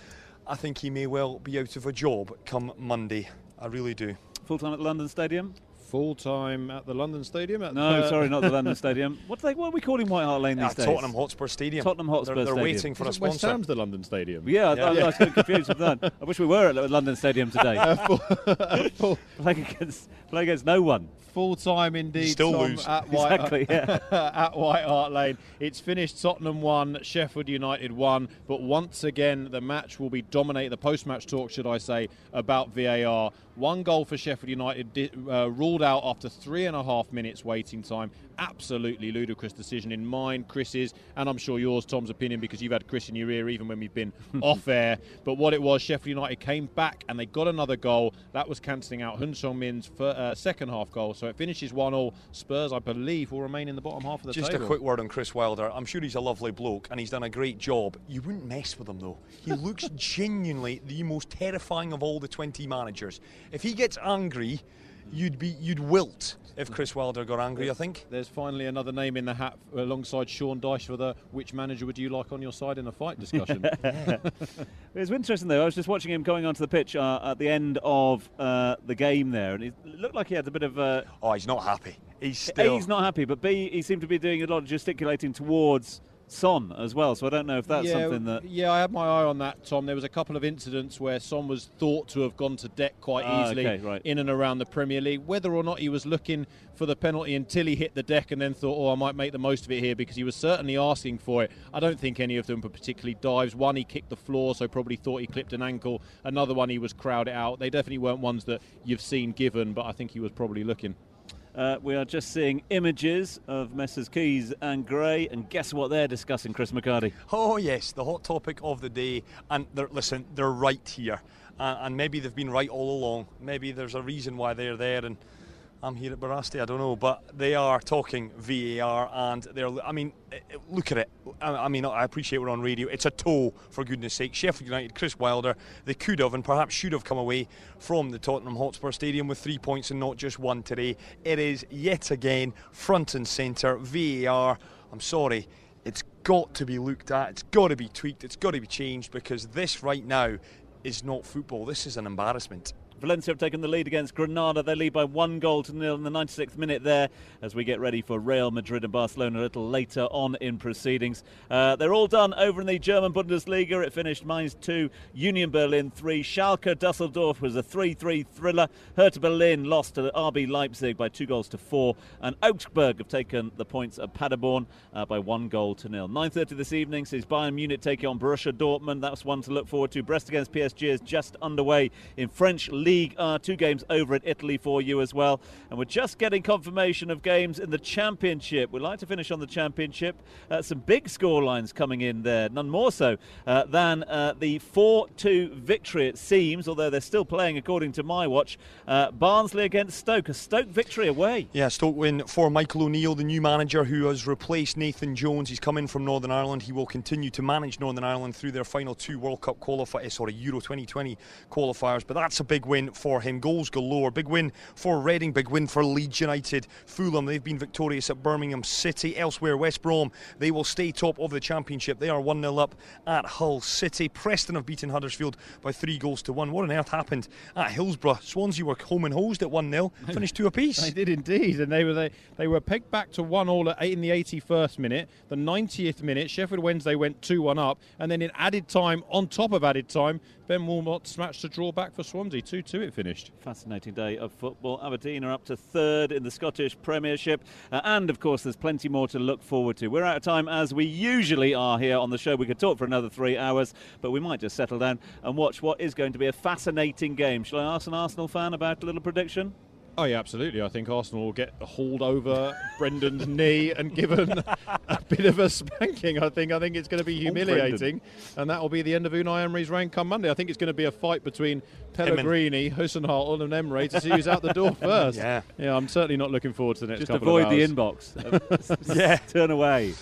I think he may well be out of a job come Monday. I really do. Full time at London Stadium? Full time at the London Stadium. no, uh, sorry, not the London Stadium. What, they, what are we calling White Hart Lane these days? Tottenham Hotspur Stadium. Tottenham Hotspur they're, they're Stadium. waiting for Is a sponsor. West Ham's the London Stadium. Yeah, yeah. I, I, I was confused with that. I wish we were at the London Stadium today. Uh, full, full, against playing against no one. Full time indeed. Still Tom, lose. at White, Exactly, yeah. at White Hart Lane. It's finished. Tottenham one, Sheffield United one. But once again, the match will be dominated. The post-match talk, should I say, about VAR. One goal for Sheffield United uh, ruled out after three and a half minutes waiting time. Absolutely ludicrous decision in mine, Chris's, and I'm sure yours, Tom's opinion, because you've had Chris in your ear even when we've been off air. But what it was, Sheffield United came back and they got another goal. That was cancelling out Hun Song Min's for, uh, second half goal. So it finishes 1 all. Spurs, I believe, will remain in the bottom half of the Just table. Just a quick word on Chris Wilder. I'm sure he's a lovely bloke and he's done a great job. You wouldn't mess with him though. He looks genuinely the most terrifying of all the 20 managers. If he gets angry, you'd be you'd wilt if Chris Wilder got angry. I think. There's finally another name in the hat alongside Sean Dyche for the which manager would you like on your side in a fight discussion. It was interesting though. I was just watching him going onto the pitch uh, at the end of uh, the game there, and it looked like he had a bit of. Uh, oh, he's not happy. He's still. A, he's not happy, but B, he seemed to be doing a lot of gesticulating towards Son as well. So I don't know if that's yeah, something that. Yeah, I had my eye on that, Tom. There was a couple of incidents where Son was thought to have gone to deck quite Ah, easily okay, right. in and around the Premier League. Whether or not he was looking for the penalty until he hit the deck and then thought, oh, I might make the most of it here because he was certainly asking for it. I don't think any of them were particularly dives. One, he kicked the floor, so probably thought he clipped an ankle. Another one, he was crowded out. They definitely weren't ones that you've seen given, but I think he was probably looking. Uh, we are just seeing images of Messrs. Keys and Gray, and guess what they're discussing, Chris McHardy? Oh yes, the hot topic of the day. And they're, listen, they're right here, uh, and maybe they've been right all along. Maybe there's a reason why they're there, and I'm here at Barasti. I don't know, but they are talking VAR, and they're. I mean, eh, look at it. I, I mean, I appreciate we're on radio. It's a toe, for goodness' sake. Sheffield United, Chris Wilder, they could have and perhaps should have come away from the Tottenham Hotspur Stadium with three points and not just one today. It is yet again front and centre VAR. I'm sorry. It's got to be looked at. It's got to be tweaked. It's got to be changed because this right now is not football. This is an embarrassment. Valencia have taken the lead against Granada. They lead by one goal to nil in the 96th minute there as we get ready for Real Madrid and Barcelona a little later on in proceedings. Uh, they're all done over in the German Bundesliga. It finished Mainz 2, Union Berlin 3. Schalke Dusseldorf was a 3 3 thriller. Hertha Berlin lost to RB Leipzig by two goals to four. And Augsburg have taken the points at Paderborn uh, by one goal to nil. 9.30 this evening sees Bayern Munich taking on Borussia Dortmund. That's one to look forward to. Brest against PSG is just underway in French uh, two games over in Italy for you as well. And we're just getting confirmation of games in the Championship. We'd like to finish on the Championship. Uh, some big score lines coming in there, none more so uh, than uh, the 4 2 victory, it seems, although they're still playing according to my watch. Uh, Barnsley against Stoke, a Stoke victory away. Yeah, Stoke win for Michael O'Neill, the new manager who has replaced Nathan Jones. He's come in from Northern Ireland. He will continue to manage Northern Ireland through their final two World Cup qualifiers, sorry, Euro 2020 qualifiers. But that's a big win for him. Goals galore. Big win for Reading. Big win for Leeds United. Fulham, they've been victorious at Birmingham City. Elsewhere, West Brom, they will stay top of the Championship. They are 1 0 up at Hull City. Preston have beaten Huddersfield by three goals to one. What on earth happened at Hillsborough? Swansea were home and hosed at 1 0, finished two apiece. They did indeed, and they were they, they were pegged back to one all at eight in the 81st minute. The 90th minute, Sheffield Wednesday went two one up, and then in added time, on top of added time, Ben Wilmot smashed the draw back for Swansea. Two two, it finished. Fascinating day of football. Aberdeen are up to third in the Scottish Premiership, uh, and of course, there's plenty more to look forward to. We're out of time as we usually are here on the show. We could talk for another three hours, but we might just settle down and watch what is going to be a fascinating game. Shall I ask an Arsenal fan about a little prediction? Oh yeah, absolutely. I think Arsenal will get hauled over Brendan's knee and given a bit of a spanking. I think. I think it's going to be humiliating, and that will be the end of Unai Emery's reign come Monday. I think it's going to be a fight between Pellegrini, Hasenhüttl, and Emery to see who's out the door first. Yeah, yeah. I'm certainly not looking forward to the next. Just couple avoid of the inbox. yeah, turn away.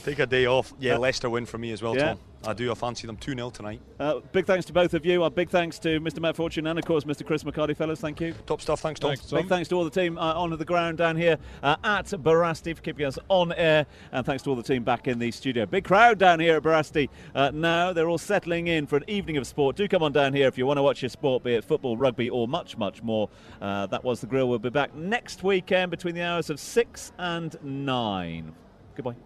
Take a day off. Yeah, Leicester win for me as well, Yeah. Tom. I do. I fancy them 2 0 tonight. Uh, big thanks to both of you. Our big thanks to Mr. Matt Fortune and, of course, Mr. Chris McHardy, fellas. Thank you. Top stuff. Thanks, Tom. Thanks, Tom. Big thanks to all the team uh, on the ground down here uh, at Barasti for keeping us on air. And thanks to all the team back in the studio. Big crowd down here at Barasti uh, now. They're all settling in for an evening of sport. Do come on down here if you want to watch your sport, be it football, rugby, or much, much more. Uh, that was the grill. We'll be back next weekend between the hours of 6 and 9. Goodbye.